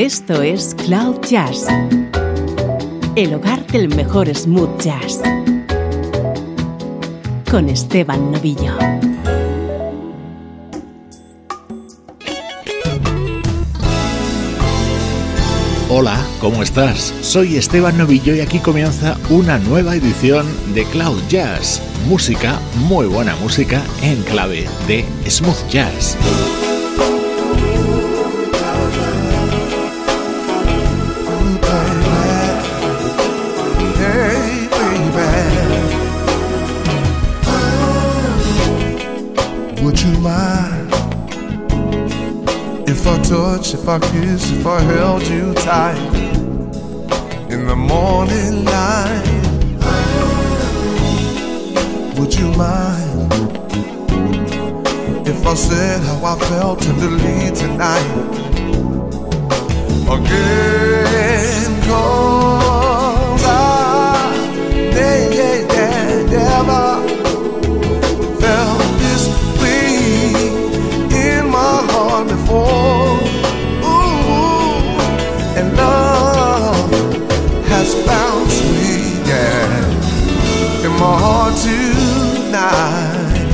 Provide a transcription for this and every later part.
Esto es Cloud Jazz, el hogar del mejor smooth jazz, con Esteban Novillo. Hola, ¿cómo estás? Soy Esteban Novillo y aquí comienza una nueva edición de Cloud Jazz, música, muy buena música en clave de smooth jazz. Touch, if I touch, if I kiss, if I held you tight in the morning light. Would you mind if I said how I felt tenderly tonight? Again, cause I never tonight.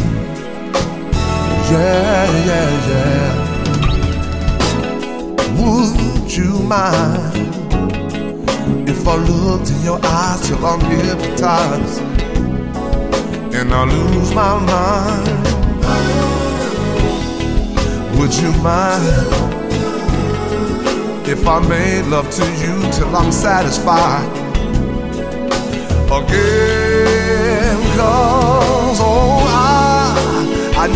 Yeah, yeah, yeah. Would you mind if I looked in your eyes till I'm hypnotized and I lose my mind? Would you mind if I made love to you till I'm satisfied? again Cause oh I, I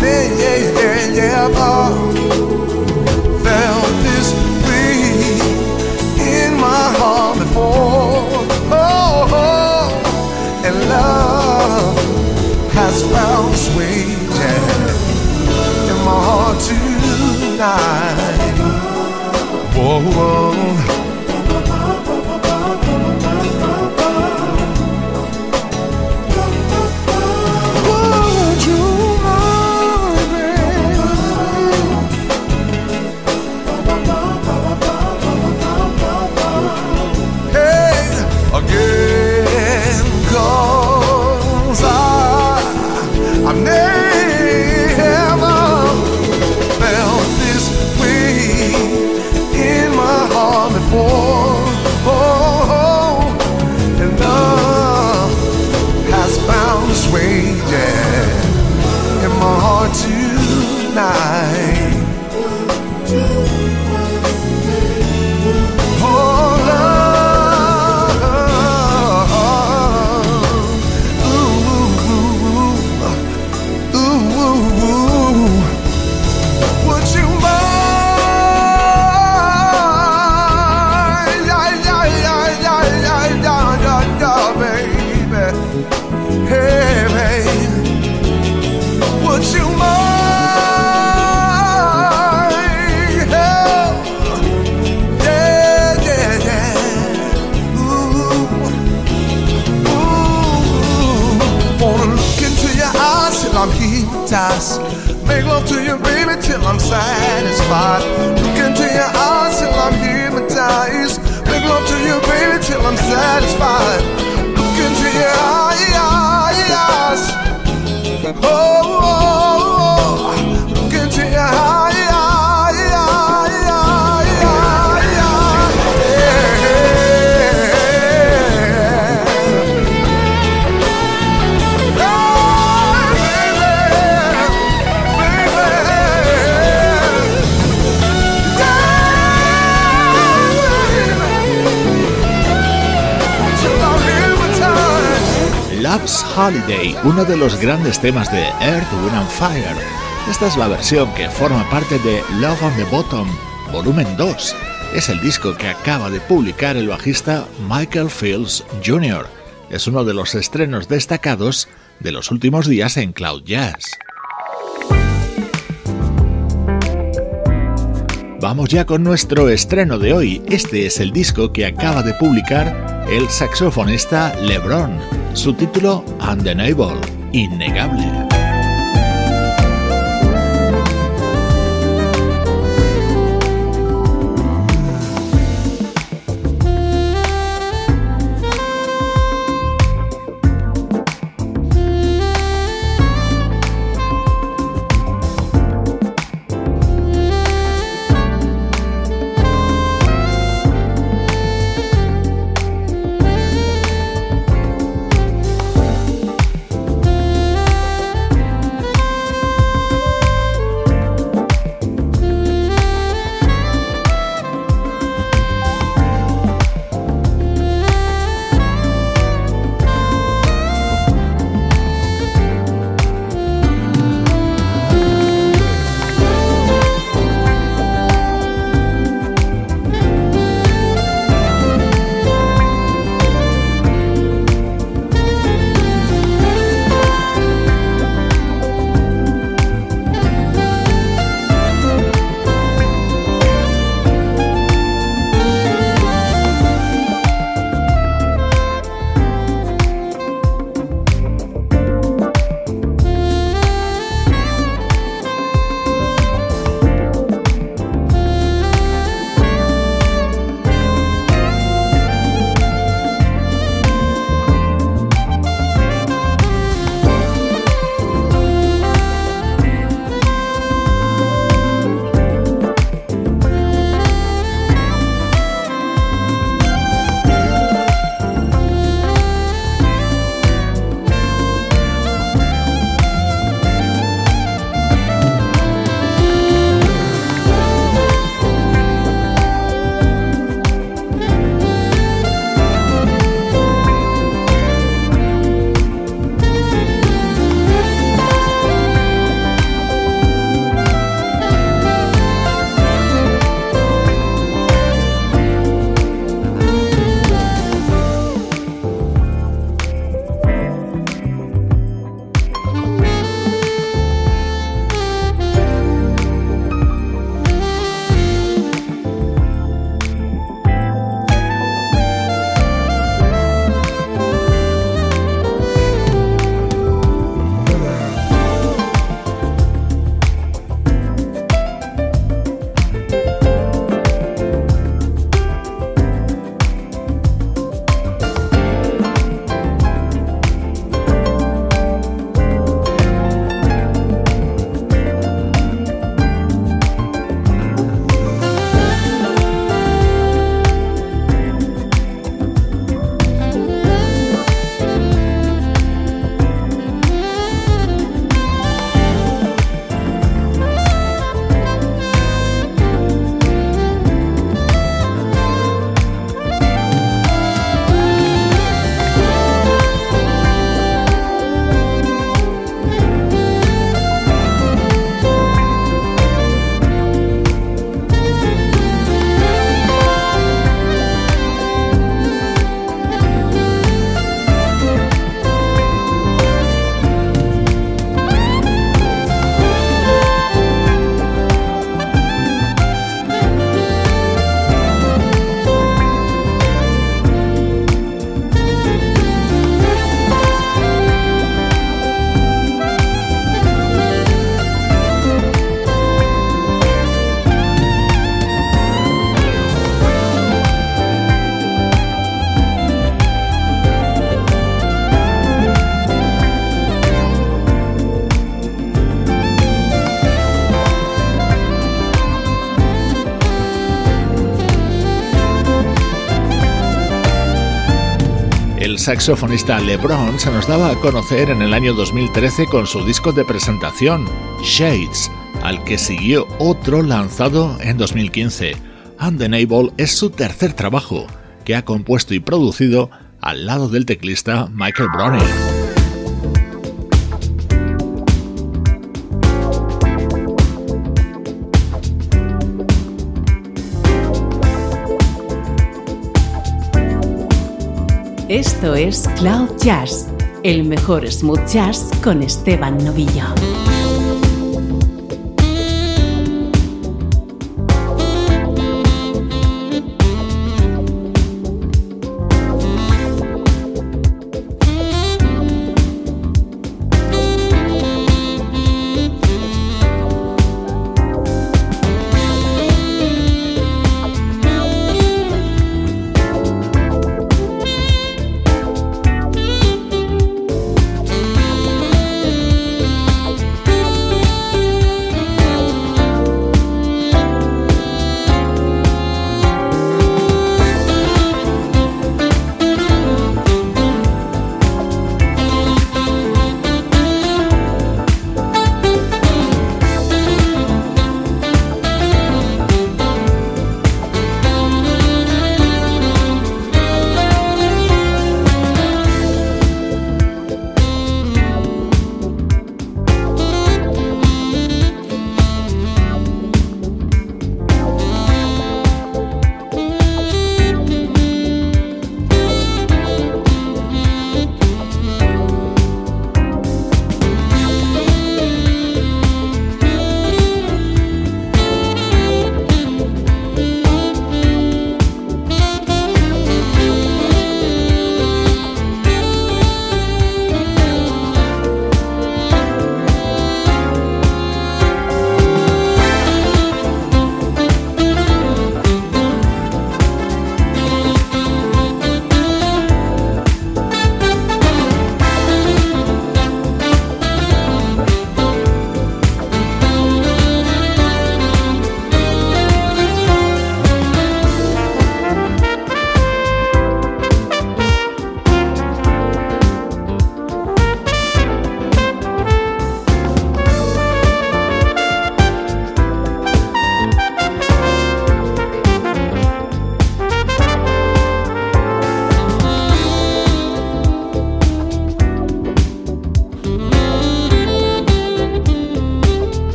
never felt this way in my heart before. Oh, oh and love has found its way yeah, in my heart tonight. Whoa, whoa Make love to you, baby, till I'm satisfied. Look into your eyes till I'm hypnotized. Make love to you, baby, till I'm satisfied. Look into your eyes. Oh, oh. Holiday, uno de los grandes temas de Earth, Wind and Fire. Esta es la versión que forma parte de Love on the Bottom, volumen 2. Es el disco que acaba de publicar el bajista Michael Fields Jr. Es uno de los estrenos destacados de los últimos días en Cloud Jazz. Vamos ya con nuestro estreno de hoy. Este es el disco que acaba de publicar el saxofonista LeBron su título Undeniable, innegable. Saxofonista LeBron se nos daba a conocer en el año 2013 con su disco de presentación, Shades, al que siguió otro lanzado en 2015. Undeniable es su tercer trabajo, que ha compuesto y producido al lado del teclista Michael Browning. Esto es Cloud Jazz, el mejor smooth jazz con Esteban Novillo.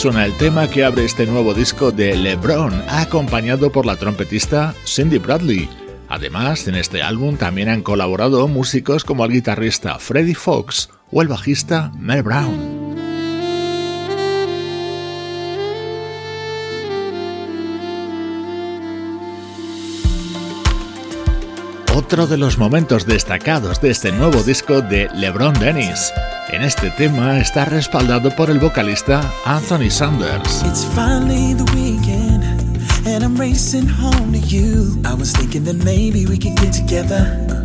Suena el tema que abre este nuevo disco de LeBron, acompañado por la trompetista Cindy Bradley. Además, en este álbum también han colaborado músicos como el guitarrista Freddie Fox o el bajista Mel Brown. Otro de los momentos destacados de este nuevo disco de LeBron Dennis. En este tema está respaldado por el vocalista Anthony Sanders. It's finally the weekend and I'm racing home to you. I was thinking that maybe we could get together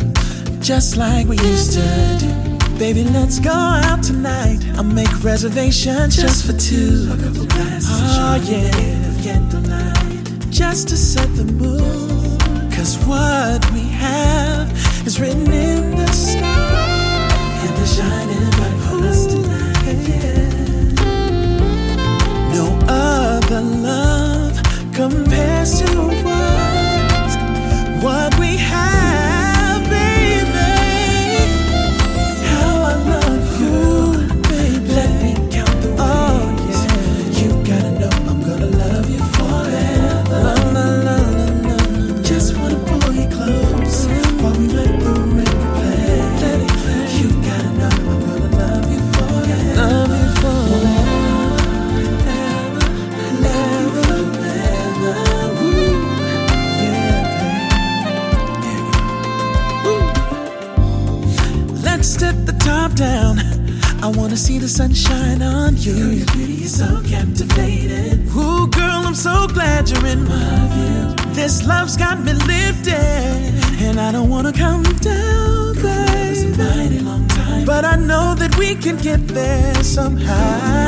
just like we used to do. Baby, let's go out tonight. I'll make reservations just for two. Oh, yeah. Just to set the mood. Cause what we have is written in the stars. And they're shining compares to what, what we have. This love's got me lifted, and I don't wanna come down, baby. But I know that we can get there somehow.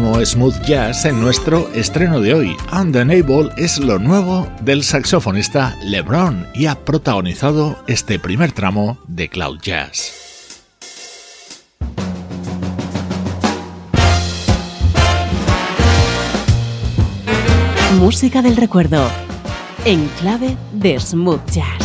Smooth jazz en nuestro estreno de hoy. Undeniable es lo nuevo del saxofonista LeBron y ha protagonizado este primer tramo de Cloud Jazz. Música del recuerdo en clave de smooth jazz.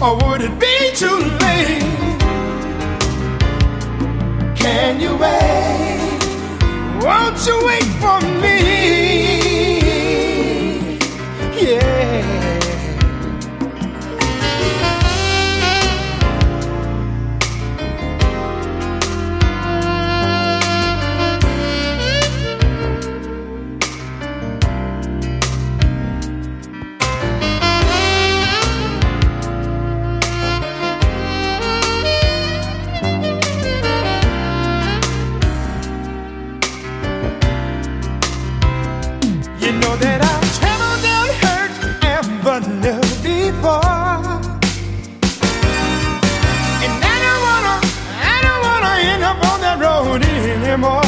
or would it be too late? Can you wait? Won't you wait for me? More.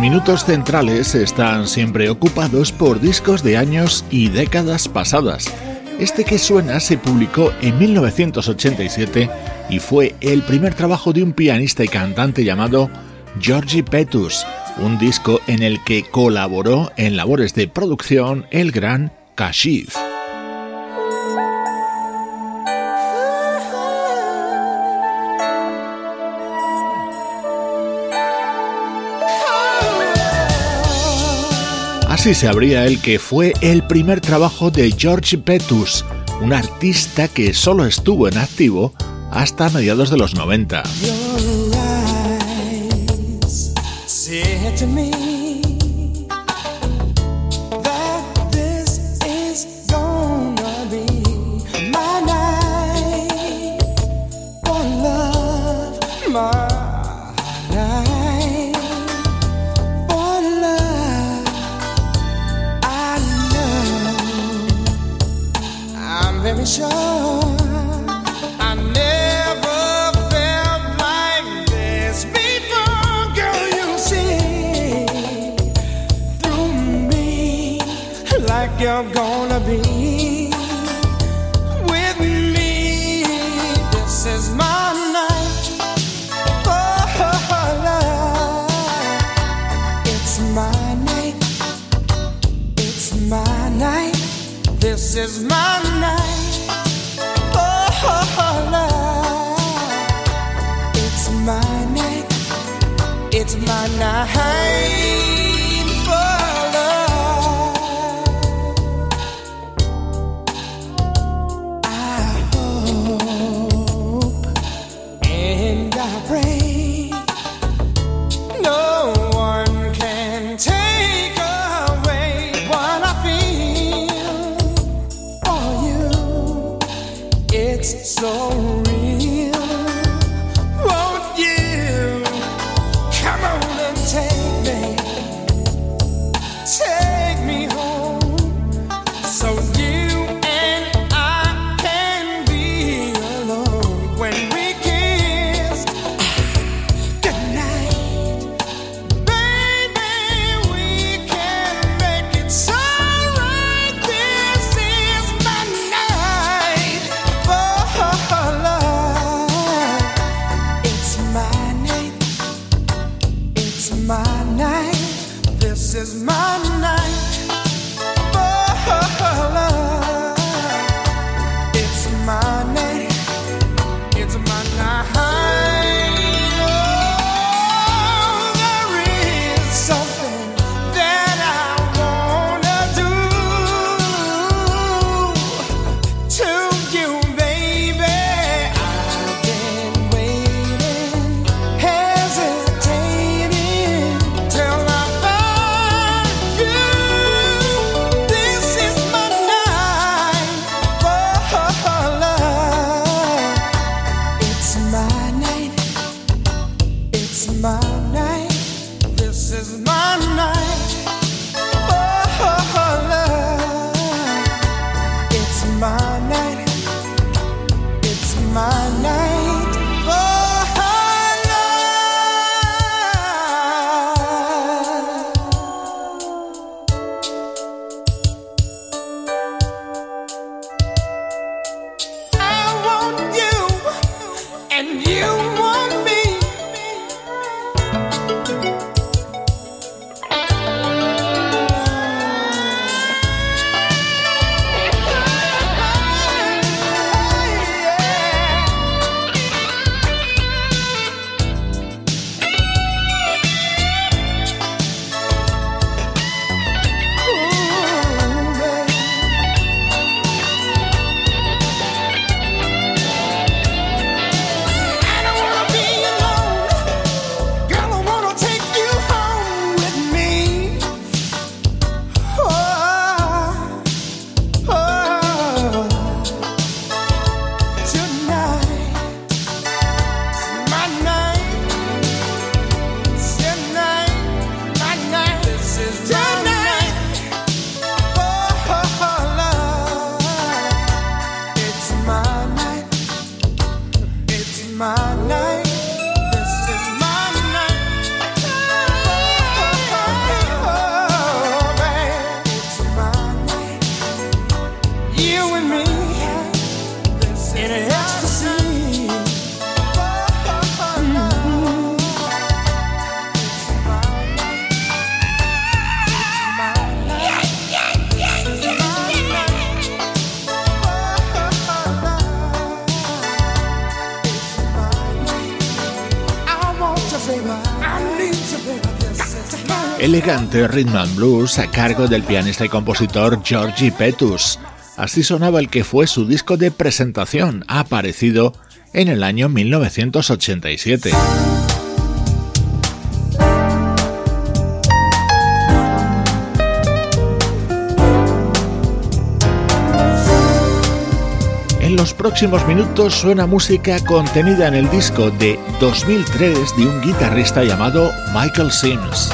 Minutos centrales están siempre ocupados por discos de años y décadas pasadas. Este que suena se publicó en 1987 y fue el primer trabajo de un pianista y cantante llamado Georgie Petus, un disco en el que colaboró en labores de producción el gran Kashif. Así se abría el que fue el primer trabajo de George Petus, un artista que solo estuvo en activo hasta mediados de los 90. into my night. Elegante rhythm and blues a cargo del pianista y compositor Georgie Petus. Así sonaba el que fue su disco de presentación, aparecido en el año 1987. En los próximos minutos suena música contenida en el disco de 2003 de un guitarrista llamado Michael Sims.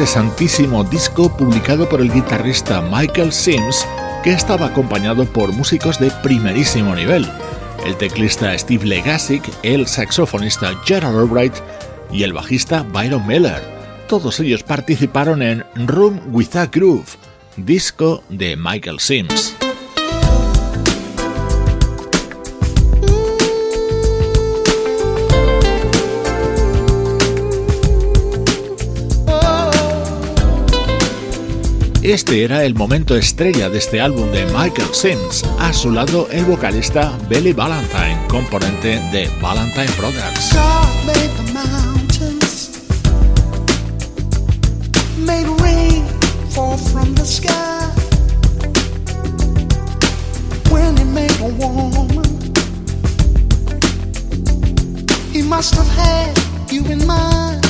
Interesantísimo disco publicado por el guitarrista Michael Sims, que estaba acompañado por músicos de primerísimo nivel, el teclista Steve Legasic, el saxofonista Gerald Albright y el bajista Byron Miller. Todos ellos participaron en Room with a Groove, disco de Michael Sims. Este era el momento estrella de este álbum de Michael Sims. A su lado el vocalista Billy Valentine, componente de Valentine Brothers. He must have had you in mind.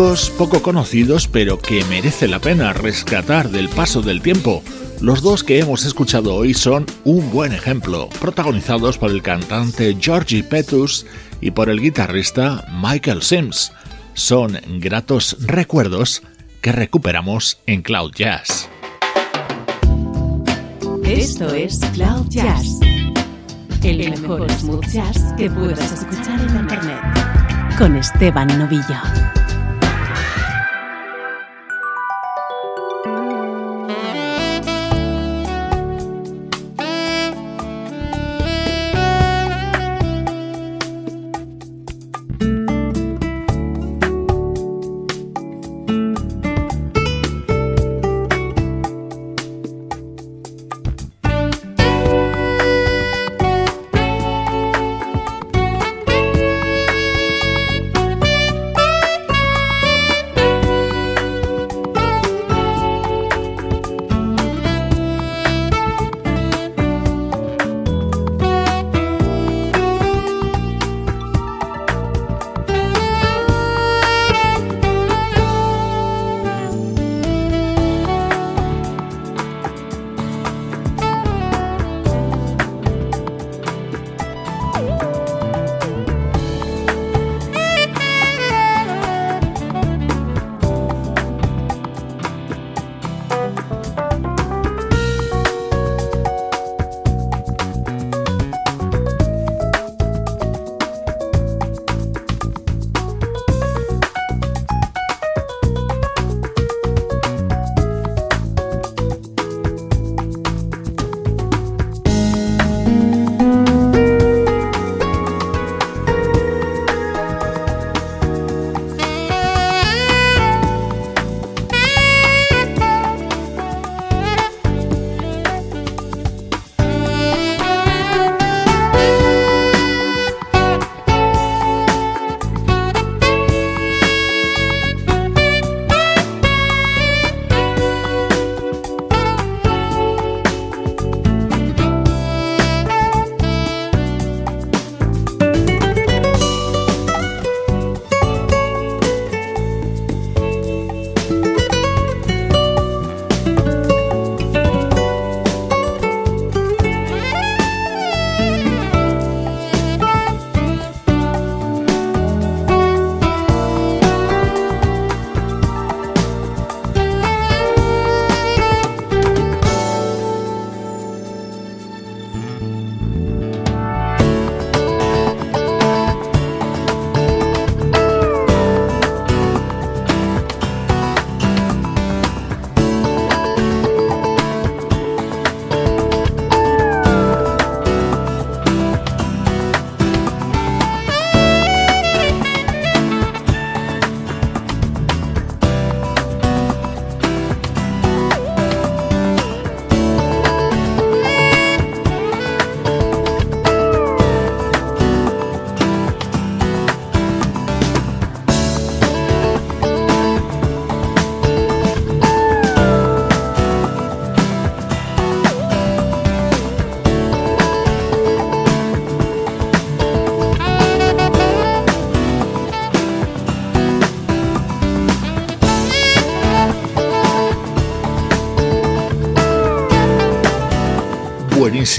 discos poco conocidos pero que merece la pena rescatar del paso del tiempo. Los dos que hemos escuchado hoy son un buen ejemplo, protagonizados por el cantante Georgie Petus y por el guitarrista Michael Sims. Son gratos recuerdos que recuperamos en Cloud Jazz. Esto es Cloud Jazz, el mejor smooth jazz que puedas escuchar en Internet, con Esteban Novillo.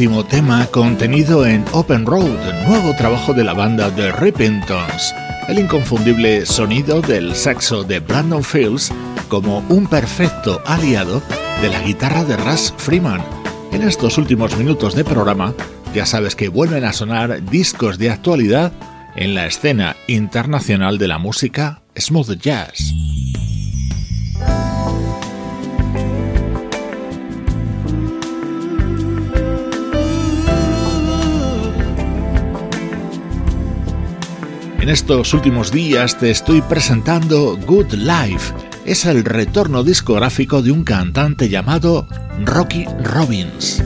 Próximo tema contenido en Open Road, nuevo trabajo de la banda The Rippingtons. El inconfundible sonido del saxo de Brandon Fields como un perfecto aliado de la guitarra de Russ Freeman. En estos últimos minutos de programa, ya sabes que vuelven a sonar discos de actualidad en la escena internacional de la música smooth jazz. Estos últimos días te estoy presentando Good Life. Es el retorno discográfico de un cantante llamado Rocky Robbins.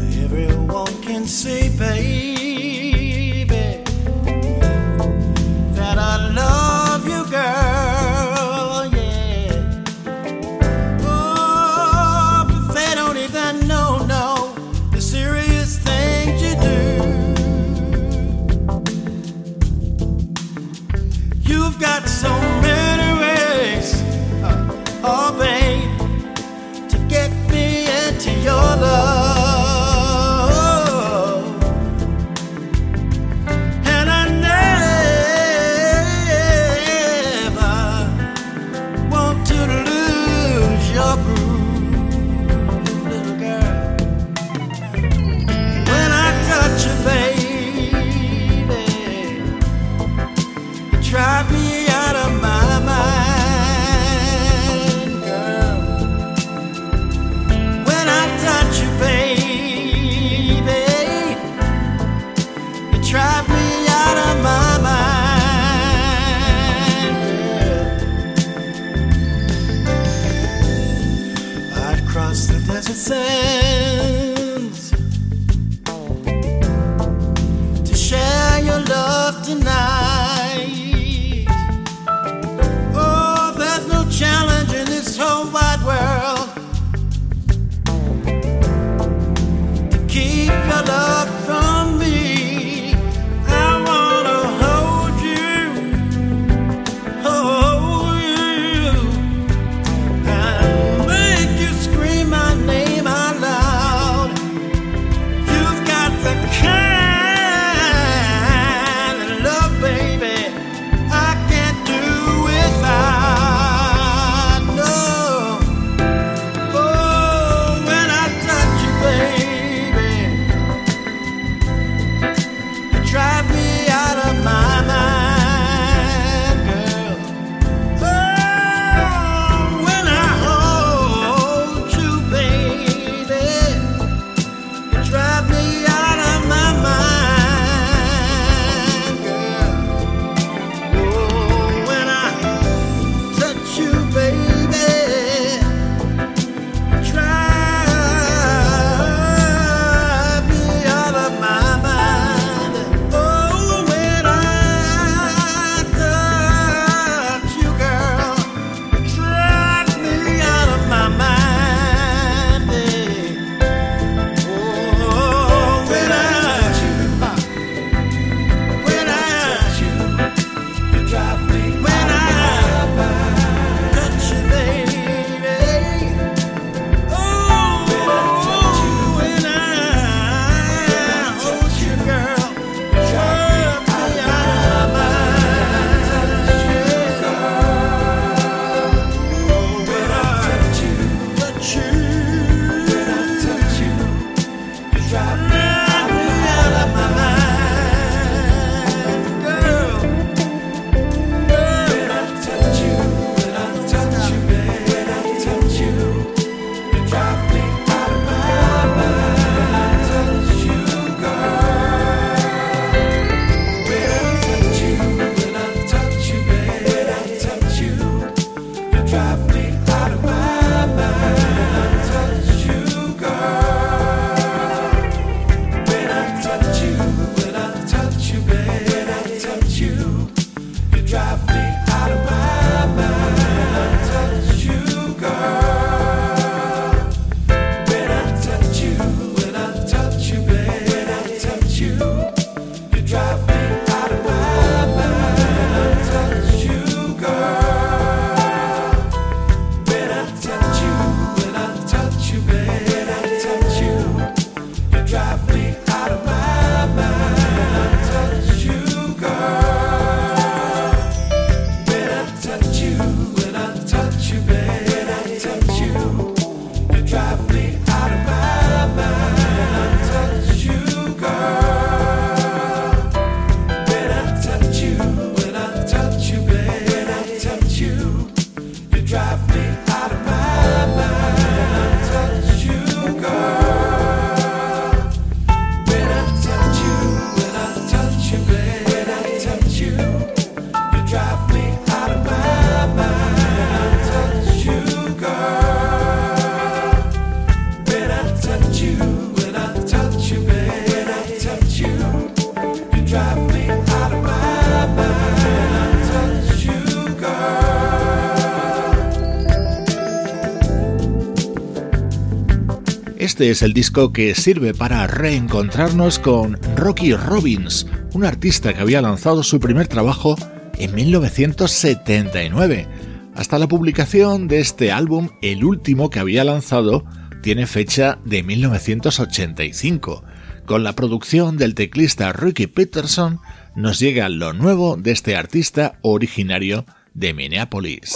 Este es el disco que sirve para reencontrarnos con Rocky Robbins, un artista que había lanzado su primer trabajo en 1979. Hasta la publicación de este álbum, el último que había lanzado tiene fecha de 1985. Con la producción del teclista Ricky Peterson nos llega lo nuevo de este artista originario de Minneapolis.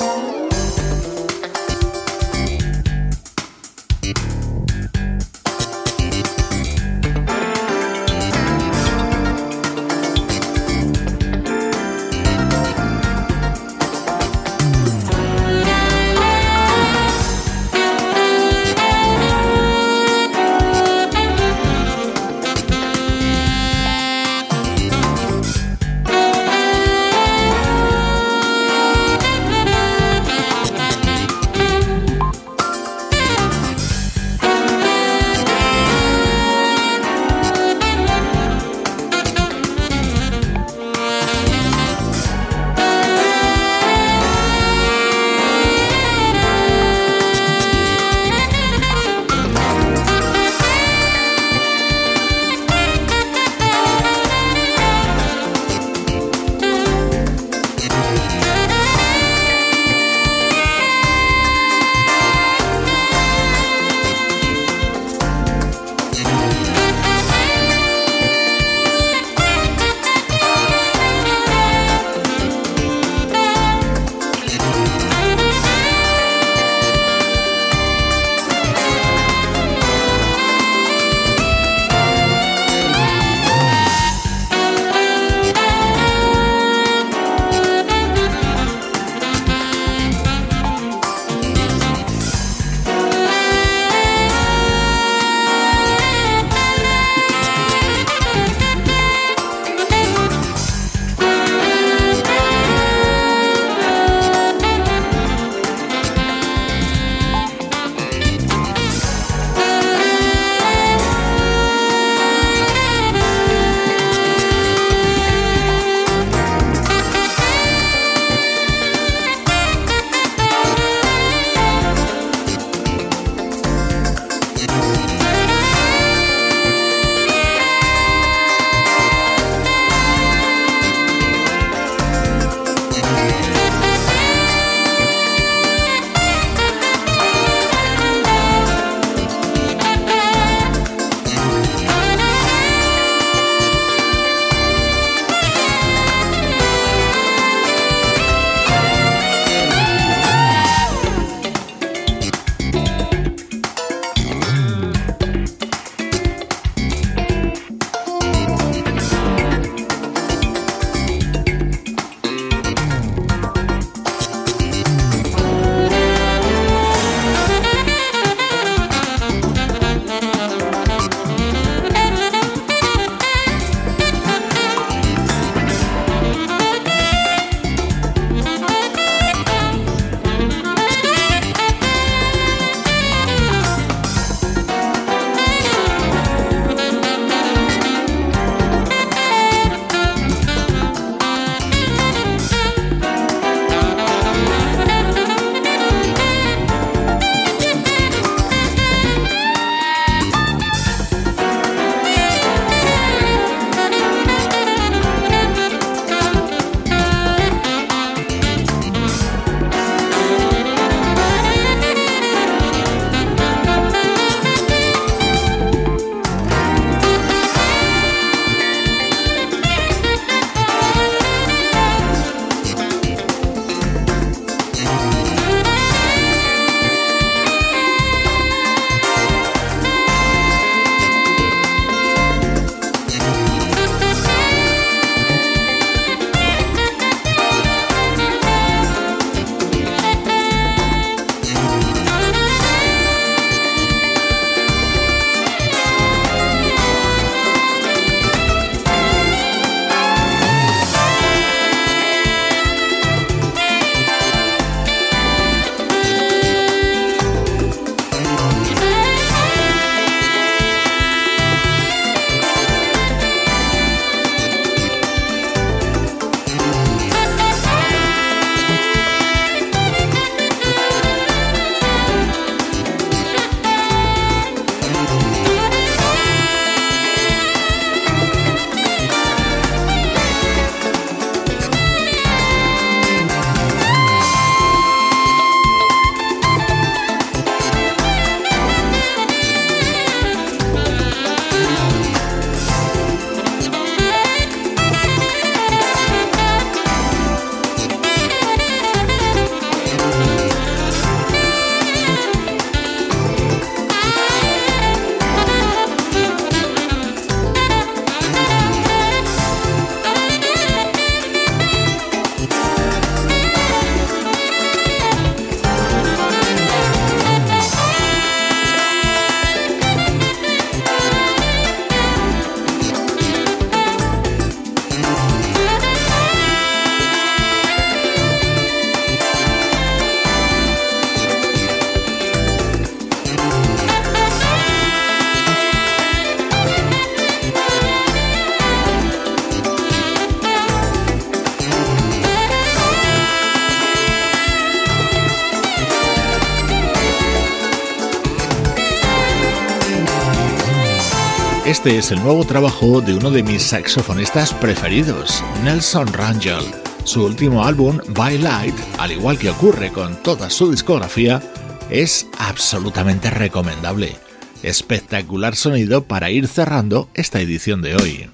Este es el nuevo trabajo de uno de mis saxofonistas preferidos, Nelson Rangel. Su último álbum, By Light, al igual que ocurre con toda su discografía, es absolutamente recomendable. Espectacular sonido para ir cerrando esta edición de hoy.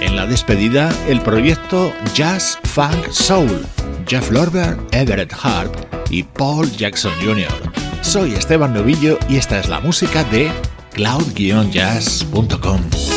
En la despedida, el proyecto Jazz Funk Soul, Jeff Lorber, Everett Harp y Paul Jackson Jr. Soy Esteban Novillo y esta es la música de cloud-jazz.com.